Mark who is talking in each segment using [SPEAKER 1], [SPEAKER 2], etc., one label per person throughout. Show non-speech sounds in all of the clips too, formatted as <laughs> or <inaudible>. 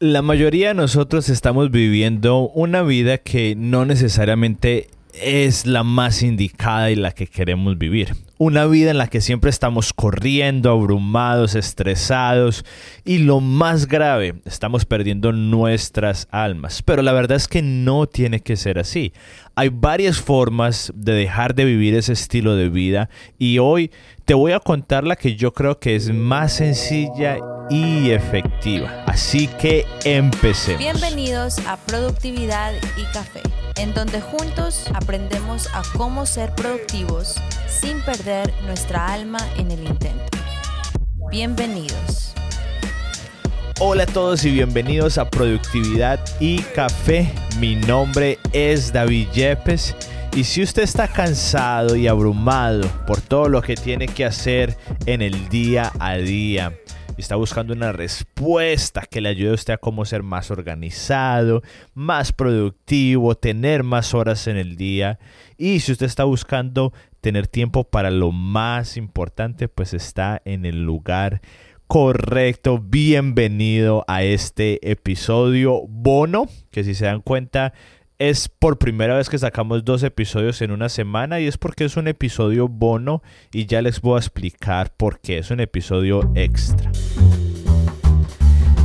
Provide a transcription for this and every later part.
[SPEAKER 1] La mayoría de nosotros estamos viviendo una vida que no necesariamente es la más indicada y la que queremos vivir. Una vida en la que siempre estamos corriendo, abrumados, estresados y lo más grave, estamos perdiendo nuestras almas. Pero la verdad es que no tiene que ser así. Hay varias formas de dejar de vivir ese estilo de vida y hoy te voy a contar la que yo creo que es más sencilla y efectiva. Así que empecemos.
[SPEAKER 2] Bienvenidos a Productividad y Café, en donde juntos aprendemos a cómo ser productivos sin perder nuestra alma en el intento. Bienvenidos.
[SPEAKER 1] Hola a todos y bienvenidos a Productividad y Café. Mi nombre es David Yepes. Y si usted está cansado y abrumado por todo lo que tiene que hacer en el día a día, está buscando una respuesta que le ayude a usted a cómo ser más organizado, más productivo, tener más horas en el día. Y si usted está buscando tener tiempo para lo más importante, pues está en el lugar correcto. Bienvenido a este episodio bono, que si se dan cuenta es por primera vez que sacamos dos episodios en una semana y es porque es un episodio bono y ya les voy a explicar por qué es un episodio extra.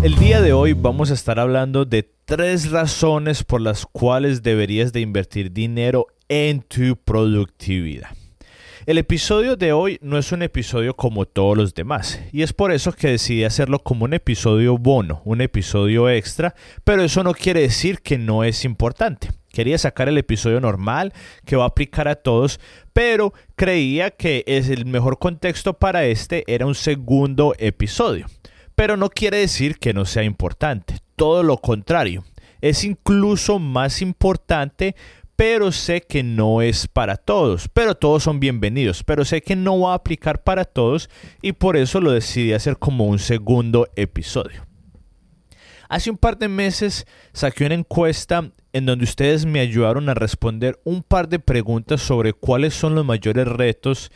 [SPEAKER 1] El día de hoy vamos a estar hablando de tres razones por las cuales deberías de invertir dinero en tu productividad. El episodio de hoy no es un episodio como todos los demás, y es por eso que decidí hacerlo como un episodio bono, un episodio extra, pero eso no quiere decir que no es importante. Quería sacar el episodio normal que va a aplicar a todos, pero creía que es el mejor contexto para este era un segundo episodio. Pero no quiere decir que no sea importante, todo lo contrario. Es incluso más importante pero sé que no es para todos, pero todos son bienvenidos, pero sé que no va a aplicar para todos y por eso lo decidí hacer como un segundo episodio. Hace un par de meses saqué una encuesta en donde ustedes me ayudaron a responder un par de preguntas sobre cuáles son los mayores retos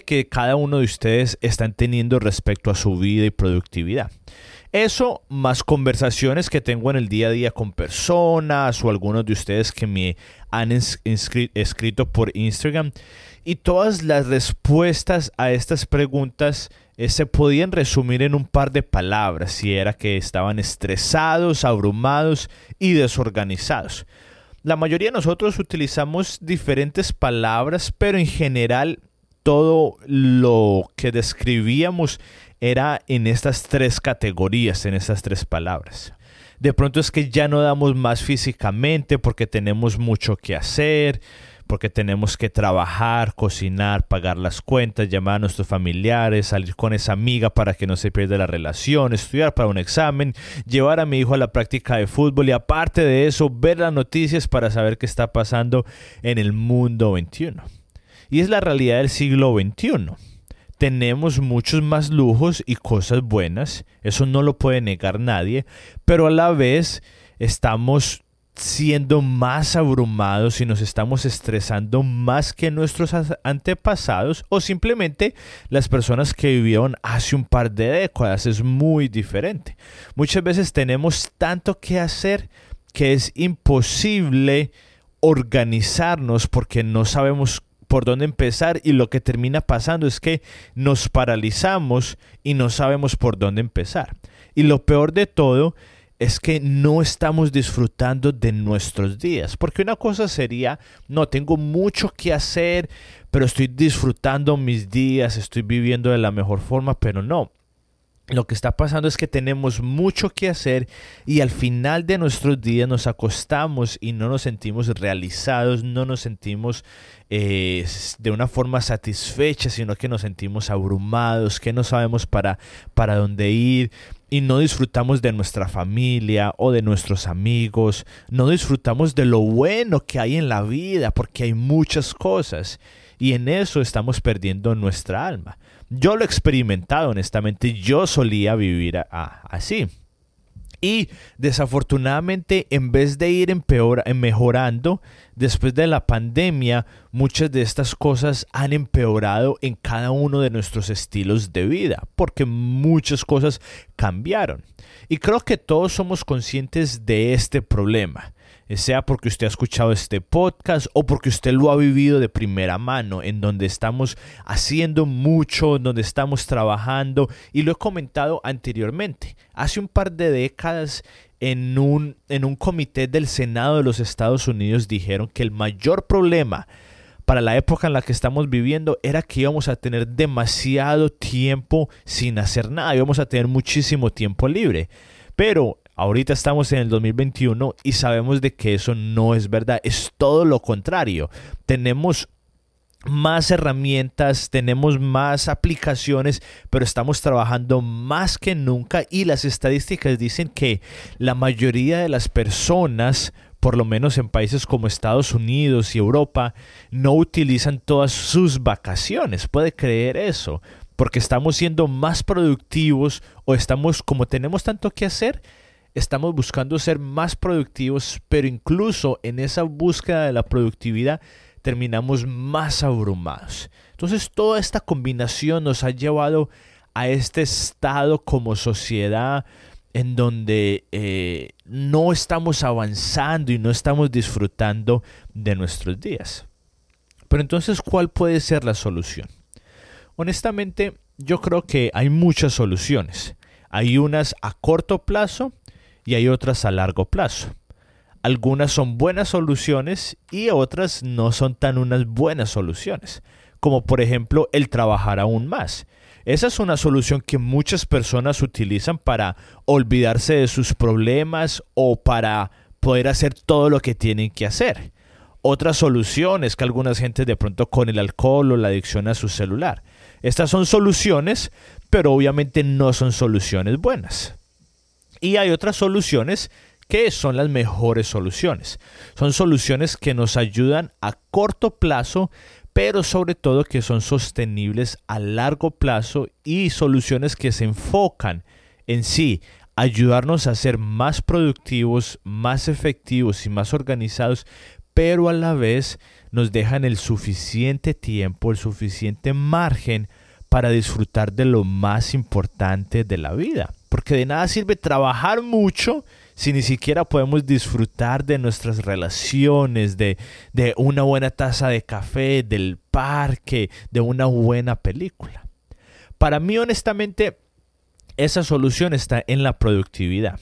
[SPEAKER 1] que cada uno de ustedes están teniendo respecto a su vida y productividad. Eso más conversaciones que tengo en el día a día con personas o algunos de ustedes que me han escrito por Instagram. Y todas las respuestas a estas preguntas eh, se podían resumir en un par de palabras, si era que estaban estresados, abrumados y desorganizados. La mayoría de nosotros utilizamos diferentes palabras, pero en general todo lo que describíamos era en estas tres categorías, en estas tres palabras. De pronto es que ya no damos más físicamente porque tenemos mucho que hacer, porque tenemos que trabajar, cocinar, pagar las cuentas, llamar a nuestros familiares, salir con esa amiga para que no se pierda la relación, estudiar para un examen, llevar a mi hijo a la práctica de fútbol y aparte de eso, ver las noticias para saber qué está pasando en el mundo 21. Y es la realidad del siglo XXI tenemos muchos más lujos y cosas buenas, eso no lo puede negar nadie, pero a la vez estamos siendo más abrumados y nos estamos estresando más que nuestros antepasados o simplemente las personas que vivieron hace un par de décadas. Es muy diferente. Muchas veces tenemos tanto que hacer que es imposible organizarnos porque no sabemos por dónde empezar y lo que termina pasando es que nos paralizamos y no sabemos por dónde empezar. Y lo peor de todo es que no estamos disfrutando de nuestros días. Porque una cosa sería, no, tengo mucho que hacer, pero estoy disfrutando mis días, estoy viviendo de la mejor forma, pero no lo que está pasando es que tenemos mucho que hacer y al final de nuestros días nos acostamos y no nos sentimos realizados, no nos sentimos eh, de una forma satisfecha, sino que nos sentimos abrumados, que no sabemos para, para dónde ir y no disfrutamos de nuestra familia o de nuestros amigos, no disfrutamos de lo bueno que hay en la vida porque hay muchas cosas y en eso estamos perdiendo nuestra alma. Yo lo he experimentado honestamente, yo solía vivir así. Y desafortunadamente, en vez de ir mejorando, después de la pandemia, muchas de estas cosas han empeorado en cada uno de nuestros estilos de vida, porque muchas cosas cambiaron. Y creo que todos somos conscientes de este problema sea porque usted ha escuchado este podcast o porque usted lo ha vivido de primera mano, en donde estamos haciendo mucho, en donde estamos trabajando, y lo he comentado anteriormente. Hace un par de décadas en un, en un comité del Senado de los Estados Unidos dijeron que el mayor problema para la época en la que estamos viviendo era que íbamos a tener demasiado tiempo sin hacer nada, íbamos a tener muchísimo tiempo libre. Pero Ahorita estamos en el 2021 y sabemos de que eso no es verdad, es todo lo contrario. Tenemos más herramientas, tenemos más aplicaciones, pero estamos trabajando más que nunca y las estadísticas dicen que la mayoría de las personas, por lo menos en países como Estados Unidos y Europa, no utilizan todas sus vacaciones. ¿Puede creer eso? Porque estamos siendo más productivos o estamos como tenemos tanto que hacer, estamos buscando ser más productivos, pero incluso en esa búsqueda de la productividad terminamos más abrumados. Entonces toda esta combinación nos ha llevado a este estado como sociedad en donde eh, no estamos avanzando y no estamos disfrutando de nuestros días. Pero entonces, ¿cuál puede ser la solución? Honestamente, yo creo que hay muchas soluciones. Hay unas a corto plazo y hay otras a largo plazo. Algunas son buenas soluciones y otras no son tan unas buenas soluciones, como por ejemplo el trabajar aún más. Esa es una solución que muchas personas utilizan para olvidarse de sus problemas o para poder hacer todo lo que tienen que hacer. Otra solución es que algunas gente de pronto con el alcohol o la adicción a su celular. Estas son soluciones, pero obviamente no son soluciones buenas. Y hay otras soluciones que son las mejores soluciones. Son soluciones que nos ayudan a corto plazo, pero sobre todo que son sostenibles a largo plazo y soluciones que se enfocan en sí, ayudarnos a ser más productivos, más efectivos y más organizados, pero a la vez nos dejan el suficiente tiempo, el suficiente margen para disfrutar de lo más importante de la vida. Porque de nada sirve trabajar mucho si ni siquiera podemos disfrutar de nuestras relaciones, de, una buena taza de café, del parque, de una buena película. Para mí, honestamente, esa solución está en la productividad.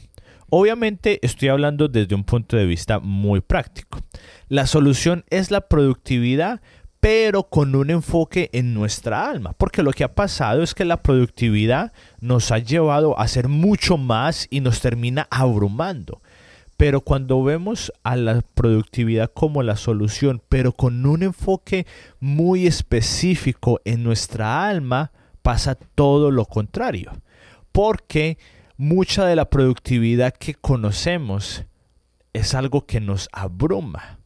[SPEAKER 1] Obviamente estoy hablando desde un punto de vista muy práctico. La solución es la productividad, pero con un enfoque en nuestra alma, porque lo que ha pasado es que la productividad nos ha llevado a hacer mucho más y nos termina abrumando. Pero cuando vemos a la productividad como la solución, pero con un enfoque muy específico en nuestra alma, pasa todo lo contrario. Porque mucha de la productividad que conocemos es algo que nos abruma.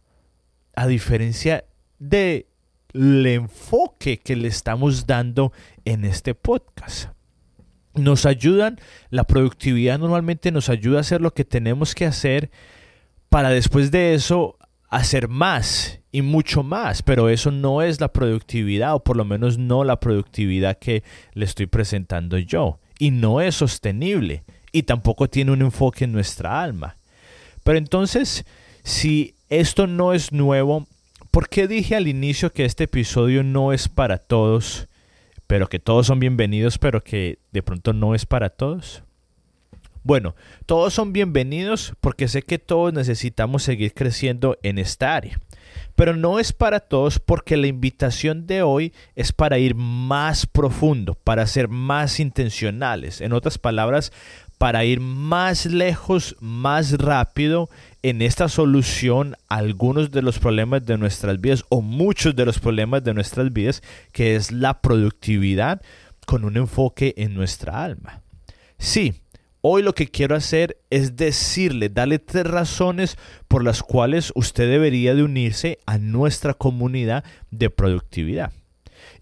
[SPEAKER 1] A diferencia de el enfoque que le estamos dando en este podcast. Nos ayudan, la productividad normalmente nos ayuda a hacer lo que tenemos que hacer para después de eso hacer más y mucho más, pero eso no es la productividad o por lo menos no la productividad que le estoy presentando yo y no es sostenible y tampoco tiene un enfoque en nuestra alma. Pero entonces, si esto no es nuevo, ¿Por qué dije al inicio que este episodio no es para todos, pero que todos son bienvenidos, pero que de pronto no es para todos? Bueno, todos son bienvenidos porque sé que todos necesitamos seguir creciendo en esta área. Pero no es para todos porque la invitación de hoy es para ir más profundo, para ser más intencionales. En otras palabras, para ir más lejos, más rápido en esta solución algunos de los problemas de nuestras vidas o muchos de los problemas de nuestras vidas, que es la productividad con un enfoque en nuestra alma. Sí, hoy lo que quiero hacer es decirle, darle tres razones por las cuales usted debería de unirse a nuestra comunidad de productividad.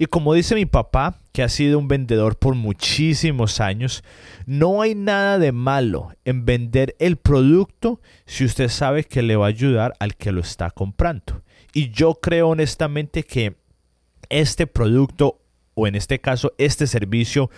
[SPEAKER 1] Y como dice mi papá, que ha sido un vendedor por muchísimos años, no hay nada de malo en vender el producto si usted sabe que le va a ayudar al que lo está comprando. Y yo creo honestamente que este producto, o en este caso este servicio,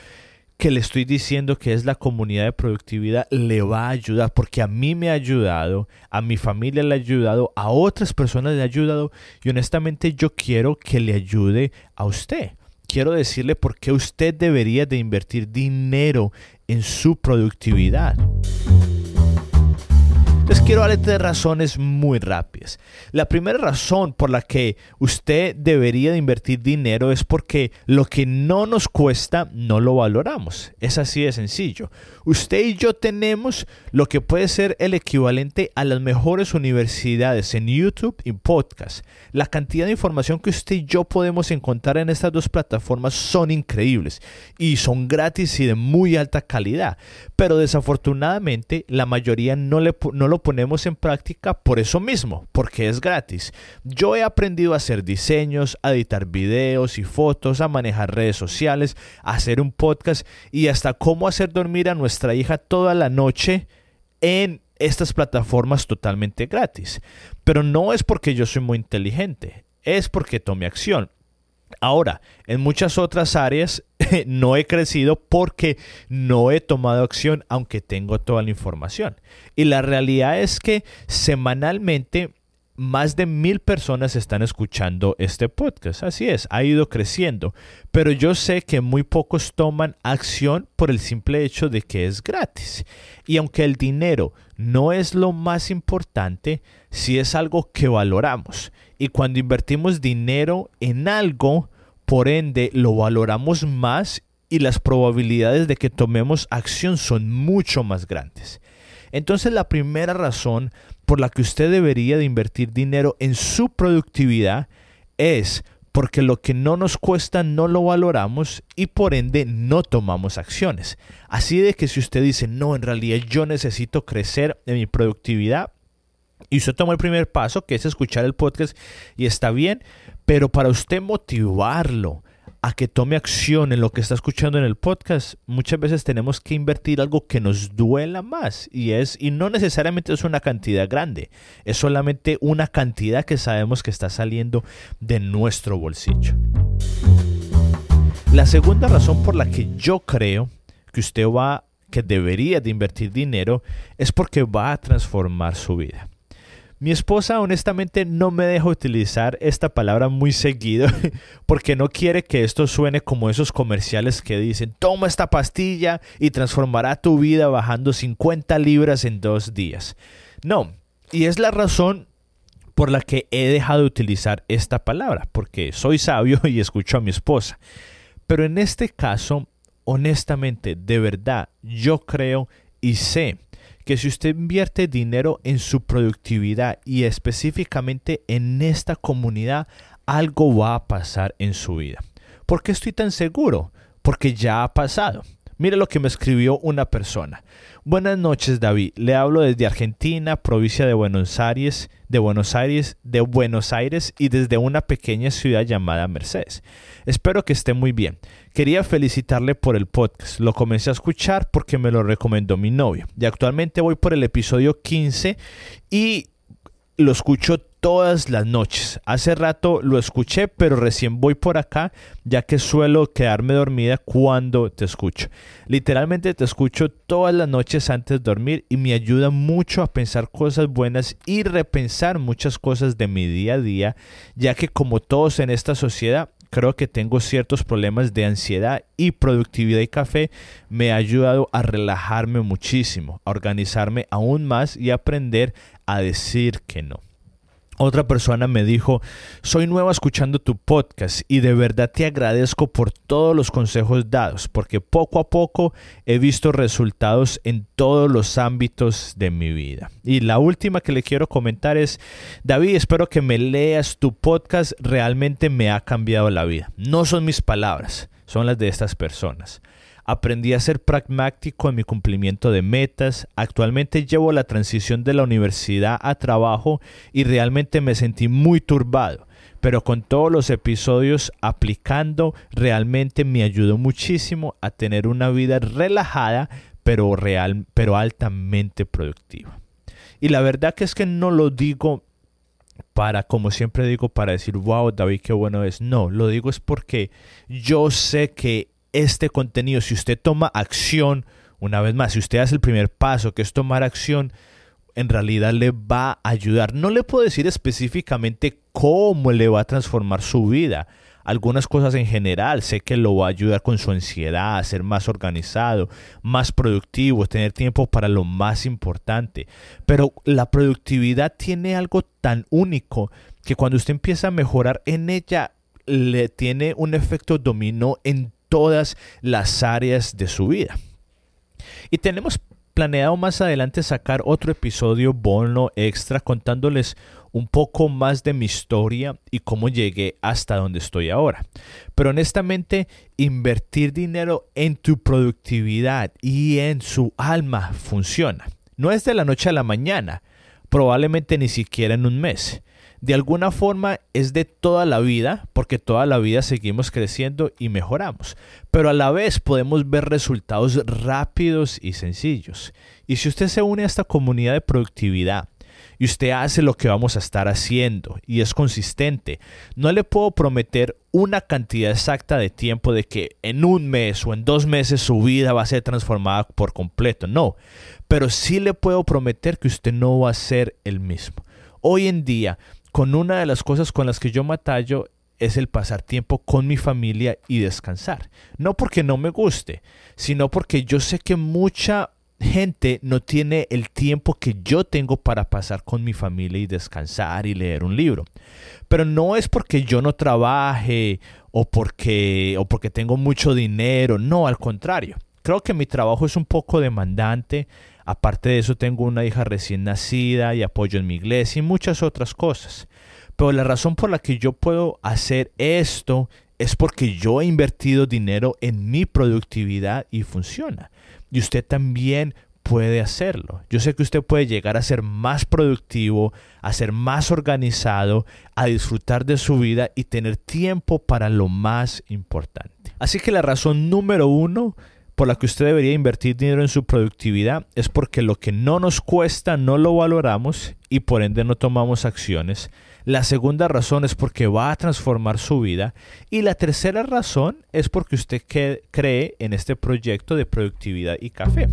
[SPEAKER 1] que le estoy diciendo que es la comunidad de productividad le va a ayudar porque a mí me ha ayudado, a mi familia le ha ayudado, a otras personas le ha ayudado y honestamente yo quiero que le ayude a usted. Quiero decirle por qué usted debería de invertir dinero en su productividad. Entonces quiero darle tres razones muy rápidas. La primera razón por la que usted debería de invertir dinero es porque lo que no nos cuesta no lo valoramos. Es así de sencillo. Usted y yo tenemos lo que puede ser el equivalente a las mejores universidades en YouTube y podcast. La cantidad de información que usted y yo podemos encontrar en estas dos plataformas son increíbles y son gratis y de muy alta calidad. Pero desafortunadamente la mayoría no, le, no lo ponemos en práctica por eso mismo, porque es gratis. Yo he aprendido a hacer diseños, a editar videos y fotos, a manejar redes sociales, a hacer un podcast y hasta cómo hacer dormir a nuestra hija toda la noche en estas plataformas totalmente gratis. Pero no es porque yo soy muy inteligente, es porque tome acción. Ahora, en muchas otras áreas <laughs> no he crecido porque no he tomado acción aunque tengo toda la información. Y la realidad es que semanalmente más de mil personas están escuchando este podcast. Así es, ha ido creciendo. Pero yo sé que muy pocos toman acción por el simple hecho de que es gratis. Y aunque el dinero no es lo más importante, sí es algo que valoramos. Y cuando invertimos dinero en algo, por ende lo valoramos más y las probabilidades de que tomemos acción son mucho más grandes. Entonces la primera razón por la que usted debería de invertir dinero en su productividad es porque lo que no nos cuesta no lo valoramos y por ende no tomamos acciones. Así de que si usted dice, no, en realidad yo necesito crecer en mi productividad, y usted toma el primer paso, que es escuchar el podcast, y está bien, pero para usted motivarlo a que tome acción en lo que está escuchando en el podcast, muchas veces tenemos que invertir algo que nos duela más y es y no necesariamente es una cantidad grande, es solamente una cantidad que sabemos que está saliendo de nuestro bolsillo. La segunda razón por la que yo creo que usted va que debería de invertir dinero es porque va a transformar su vida. Mi esposa honestamente no me deja utilizar esta palabra muy seguido <laughs> porque no quiere que esto suene como esos comerciales que dicen toma esta pastilla y transformará tu vida bajando 50 libras en dos días. No, y es la razón por la que he dejado de utilizar esta palabra, porque soy sabio <laughs> y escucho a mi esposa. Pero en este caso, honestamente, de verdad, yo creo y sé que si usted invierte dinero en su productividad y específicamente en esta comunidad, algo va a pasar en su vida. ¿Por qué estoy tan seguro? Porque ya ha pasado. Mire lo que me escribió una persona. Buenas noches, David. Le hablo desde Argentina, provincia de Buenos Aires, de Buenos Aires, de Buenos Aires y desde una pequeña ciudad llamada Mercedes. Espero que esté muy bien. Quería felicitarle por el podcast. Lo comencé a escuchar porque me lo recomendó mi novio. Y actualmente voy por el episodio 15 y lo escucho todas las noches. Hace rato lo escuché, pero recién voy por acá, ya que suelo quedarme dormida cuando te escucho. Literalmente te escucho todas las noches antes de dormir y me ayuda mucho a pensar cosas buenas y repensar muchas cosas de mi día a día, ya que como todos en esta sociedad, creo que tengo ciertos problemas de ansiedad y productividad y café me ha ayudado a relajarme muchísimo, a organizarme aún más y aprender a decir que no. Otra persona me dijo, soy nueva escuchando tu podcast y de verdad te agradezco por todos los consejos dados, porque poco a poco he visto resultados en todos los ámbitos de mi vida. Y la última que le quiero comentar es, David, espero que me leas tu podcast, realmente me ha cambiado la vida. No son mis palabras, son las de estas personas. Aprendí a ser pragmático en mi cumplimiento de metas. Actualmente llevo la transición de la universidad a trabajo y realmente me sentí muy turbado pero con todos los episodios aplicando realmente me ayudó muchísimo a tener una vida relajada pero real pero altamente productiva. Y la verdad que es que no lo digo para, como siempre digo, para decir, wow, David, qué bueno es. No, lo digo es porque yo sé que este contenido, si usted toma acción, una vez más, si usted hace el primer paso, que es tomar acción, en realidad le va a ayudar. No le puedo decir específicamente cómo le va a transformar su vida. Algunas cosas en general, sé que lo va a ayudar con su ansiedad, a ser más organizado, más productivo, tener tiempo para lo más importante. Pero la productividad tiene algo tan único que cuando usted empieza a mejorar en ella, le tiene un efecto dominó en todas las áreas de su vida. Y tenemos planeado más adelante sacar otro episodio bono extra contándoles un poco más de mi historia y cómo llegué hasta donde estoy ahora. Pero honestamente, invertir dinero en tu productividad y en su alma funciona. No es de la noche a la mañana, probablemente ni siquiera en un mes de alguna forma es de toda la vida, porque toda la vida seguimos creciendo y mejoramos, pero a la vez podemos ver resultados rápidos y sencillos. Y si usted se une a esta comunidad de productividad, y usted hace lo que vamos a estar haciendo y es consistente, no le puedo prometer una cantidad exacta de tiempo de que en un mes o en dos meses su vida va a ser transformada por completo, no, pero sí le puedo prometer que usted no va a ser el mismo. Hoy en día con una de las cosas con las que yo matallo es el pasar tiempo con mi familia y descansar. No porque no me guste, sino porque yo sé que mucha gente no tiene el tiempo que yo tengo para pasar con mi familia y descansar y leer un libro. Pero no es porque yo no trabaje o porque, o porque tengo mucho dinero, no, al contrario. Creo que mi trabajo es un poco demandante, Aparte de eso, tengo una hija recién nacida y apoyo en mi iglesia y muchas otras cosas. Pero la razón por la que yo puedo hacer esto es porque yo he invertido dinero en mi productividad y funciona. Y usted también puede hacerlo. Yo sé que usted puede llegar a ser más productivo, a ser más organizado, a disfrutar de su vida y tener tiempo para lo más importante. Así que la razón número uno por la que usted debería invertir dinero en su productividad es porque lo que no nos cuesta no lo valoramos y por ende no tomamos acciones. La segunda razón es porque va a transformar su vida. Y la tercera razón es porque usted cree en este proyecto de productividad y café.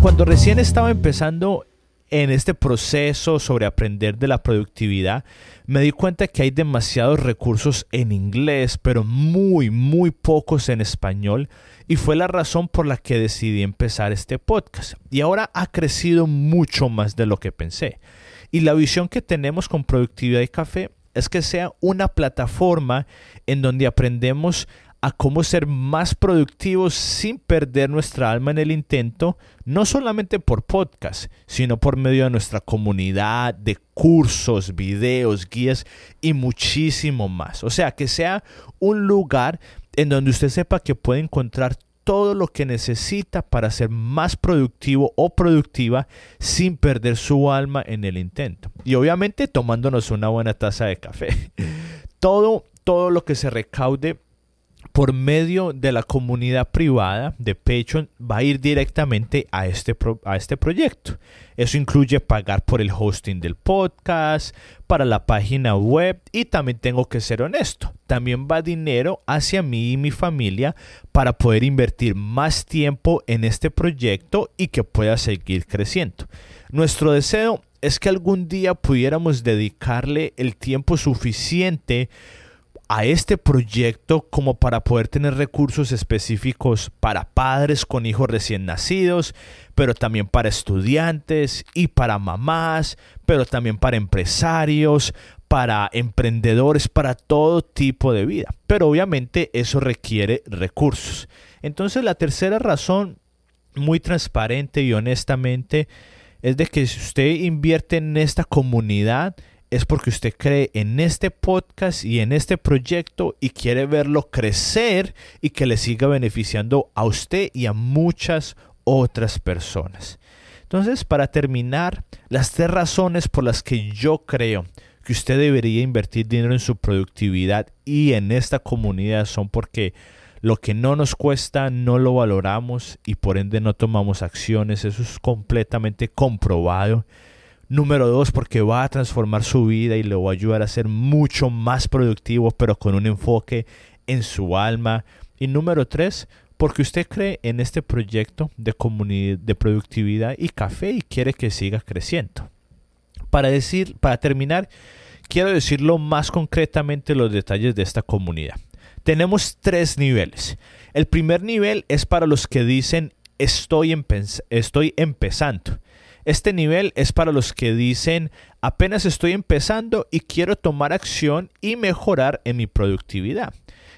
[SPEAKER 1] Cuando recién estaba empezando en este proceso sobre aprender de la productividad, me di cuenta que hay demasiados recursos en inglés, pero muy, muy pocos en español, y fue la razón por la que decidí empezar este podcast. Y ahora ha crecido mucho más de lo que pensé. Y la visión que tenemos con Productividad y Café es que sea una plataforma en donde aprendemos a cómo ser más productivos sin perder nuestra alma en el intento, no solamente por podcast, sino por medio de nuestra comunidad de cursos, videos, guías y muchísimo más. O sea, que sea un lugar en donde usted sepa que puede encontrar todo lo que necesita para ser más productivo o productiva sin perder su alma en el intento. Y obviamente tomándonos una buena taza de café. <laughs> Todo, todo lo que se recaude por medio de la comunidad privada de Patreon va a ir directamente a este, a este proyecto. Eso incluye pagar por el hosting del podcast, para la página web y también tengo que ser honesto, también va dinero hacia mí y mi familia para poder invertir más tiempo en este proyecto y que pueda seguir creciendo. Nuestro deseo es que algún día pudiéramos dedicarle el tiempo suficiente a este proyecto como para poder tener recursos específicos para padres con hijos recién nacidos, pero también para estudiantes y para mamás, pero también para empresarios, para emprendedores, para todo tipo de vida. Pero obviamente eso requiere recursos. Entonces la tercera razón, muy transparente y honestamente, es de que si usted invierte en esta comunidad, es porque usted cree en este podcast y en este proyecto y quiere verlo crecer y que le siga beneficiando a usted y a muchas otras personas. Entonces, para terminar, las tres razones por las que yo creo que usted debería invertir dinero en su productividad y en esta comunidad son porque lo que no nos cuesta no lo valoramos y por ende no tomamos acciones. Eso es completamente comprobado. Número dos, porque va a transformar su vida y le va a ayudar a ser mucho más productivo, pero con un enfoque en su alma. Y número tres, porque usted cree en este proyecto de, de productividad y café y quiere que siga creciendo. Para, decir, para terminar, quiero decirlo más concretamente los detalles de esta comunidad. Tenemos tres niveles. El primer nivel es para los que dicen estoy, estoy empezando. Este nivel es para los que dicen apenas estoy empezando y quiero tomar acción y mejorar en mi productividad.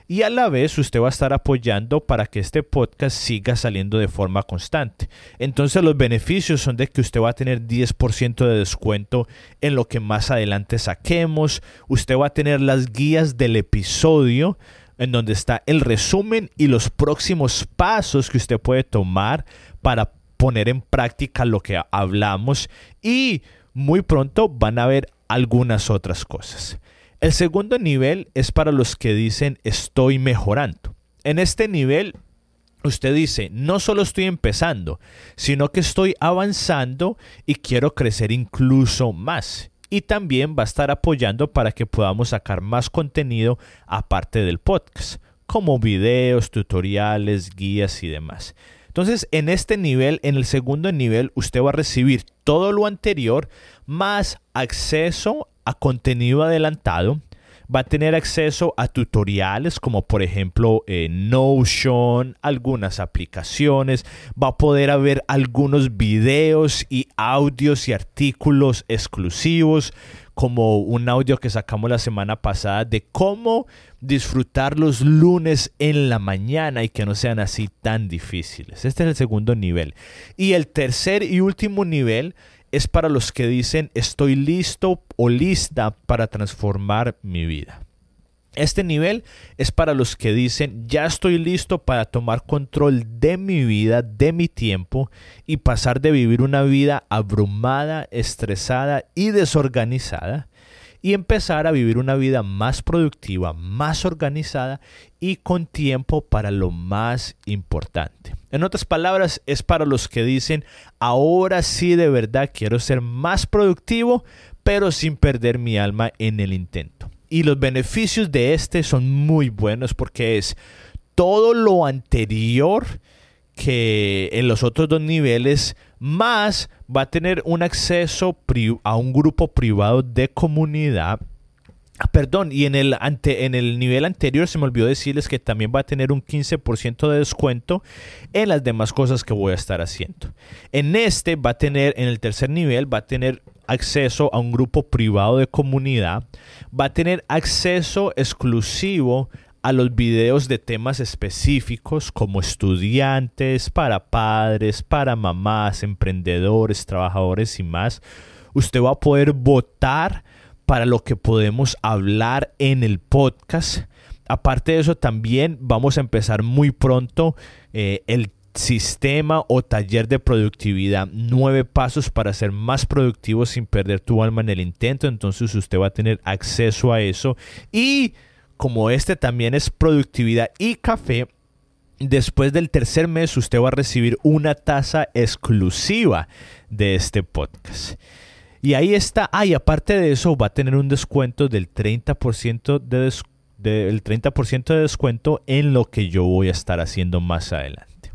[SPEAKER 1] Y a la vez usted va a estar apoyando para que este podcast siga saliendo de forma constante. Entonces los beneficios son de que usted va a tener 10% de descuento en lo que más adelante saquemos. Usted va a tener las guías del episodio en donde está el resumen y los próximos pasos que usted puede tomar para poner en práctica lo que hablamos y muy pronto van a ver algunas otras cosas. El segundo nivel es para los que dicen estoy mejorando. En este nivel usted dice, no solo estoy empezando, sino que estoy avanzando y quiero crecer incluso más y también va a estar apoyando para que podamos sacar más contenido aparte del podcast, como videos, tutoriales, guías y demás. Entonces, en este nivel, en el segundo nivel, usted va a recibir todo lo anterior más acceso a contenido adelantado, va a tener acceso a tutoriales como por ejemplo eh, Notion, algunas aplicaciones, va a poder ver algunos videos y audios y artículos exclusivos como un audio que sacamos la semana pasada de cómo disfrutar los lunes en la mañana y que no sean así tan difíciles. Este es el segundo nivel. Y el tercer y último nivel es para los que dicen estoy listo o lista para transformar mi vida. Este nivel es para los que dicen ya estoy listo para tomar control de mi vida, de mi tiempo y pasar de vivir una vida abrumada, estresada y desorganizada y empezar a vivir una vida más productiva, más organizada y con tiempo para lo más importante. En otras palabras, es para los que dicen, ahora sí de verdad quiero ser más productivo, pero sin perder mi alma en el intento. Y los beneficios de este son muy buenos porque es todo lo anterior que en los otros dos niveles, más va a tener un acceso a un grupo privado de comunidad. Ah, perdón, y en el, ante, en el nivel anterior se me olvidó decirles que también va a tener un 15% de descuento en las demás cosas que voy a estar haciendo. En este va a tener, en el tercer nivel, va a tener acceso a un grupo privado de comunidad, va a tener acceso exclusivo a los videos de temas específicos como estudiantes, para padres, para mamás, emprendedores, trabajadores y más. Usted va a poder votar para lo que podemos hablar en el podcast. Aparte de eso, también vamos a empezar muy pronto eh, el sistema o taller de productividad. Nueve pasos para ser más productivo sin perder tu alma en el intento. Entonces usted va a tener acceso a eso. Y como este también es productividad y café, después del tercer mes usted va a recibir una taza exclusiva de este podcast. Y ahí está. Ah, y aparte de eso va a tener un descuento del 30% de, 30 de descuento en lo que yo voy a estar haciendo más adelante.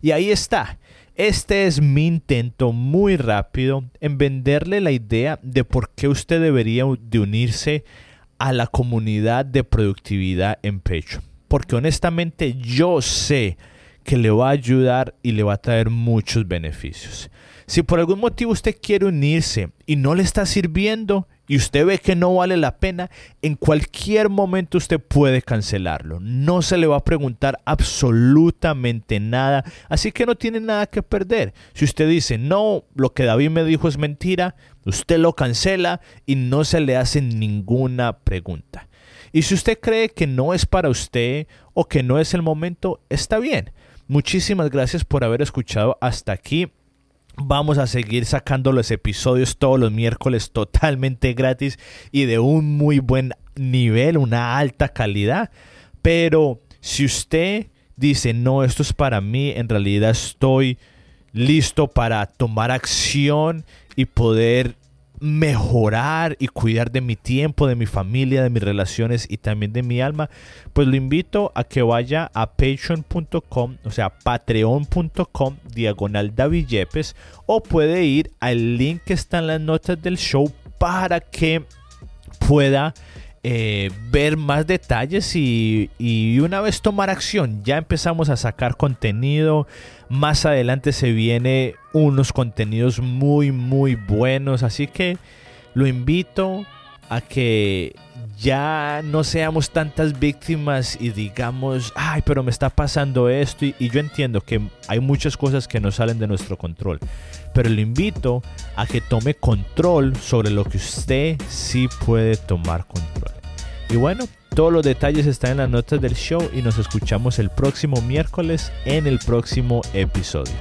[SPEAKER 1] Y ahí está. Este es mi intento muy rápido en venderle la idea de por qué usted debería de unirse a la comunidad de productividad en pecho. Porque honestamente yo sé que le va a ayudar y le va a traer muchos beneficios. Si por algún motivo usted quiere unirse y no le está sirviendo y usted ve que no vale la pena, en cualquier momento usted puede cancelarlo. No se le va a preguntar absolutamente nada, así que no tiene nada que perder. Si usted dice, no, lo que David me dijo es mentira, Usted lo cancela y no se le hace ninguna pregunta. Y si usted cree que no es para usted o que no es el momento, está bien. Muchísimas gracias por haber escuchado hasta aquí. Vamos a seguir sacando los episodios todos los miércoles totalmente gratis y de un muy buen nivel, una alta calidad. Pero si usted dice, no, esto es para mí, en realidad estoy listo para tomar acción y poder mejorar y cuidar de mi tiempo, de mi familia, de mis relaciones y también de mi alma, pues lo invito a que vaya a patreon.com, o sea, patreon.com diagonal David Yepes o puede ir al link que está en las notas del show para que pueda eh, ver más detalles y, y, una vez tomar acción. Ya empezamos a sacar contenido. Más adelante se viene unos contenidos muy muy buenos. Así que lo invito a que ya no seamos tantas víctimas y digamos, ay, pero me está pasando esto. Y, yo entiendo que hay muchas cosas que no salen de nuestro control. Pero lo invito a que tome control sobre lo que usted sí puede tomar control. Y bueno, todos los detalles están en las notas del show y nos escuchamos el próximo miércoles en el próximo episodio.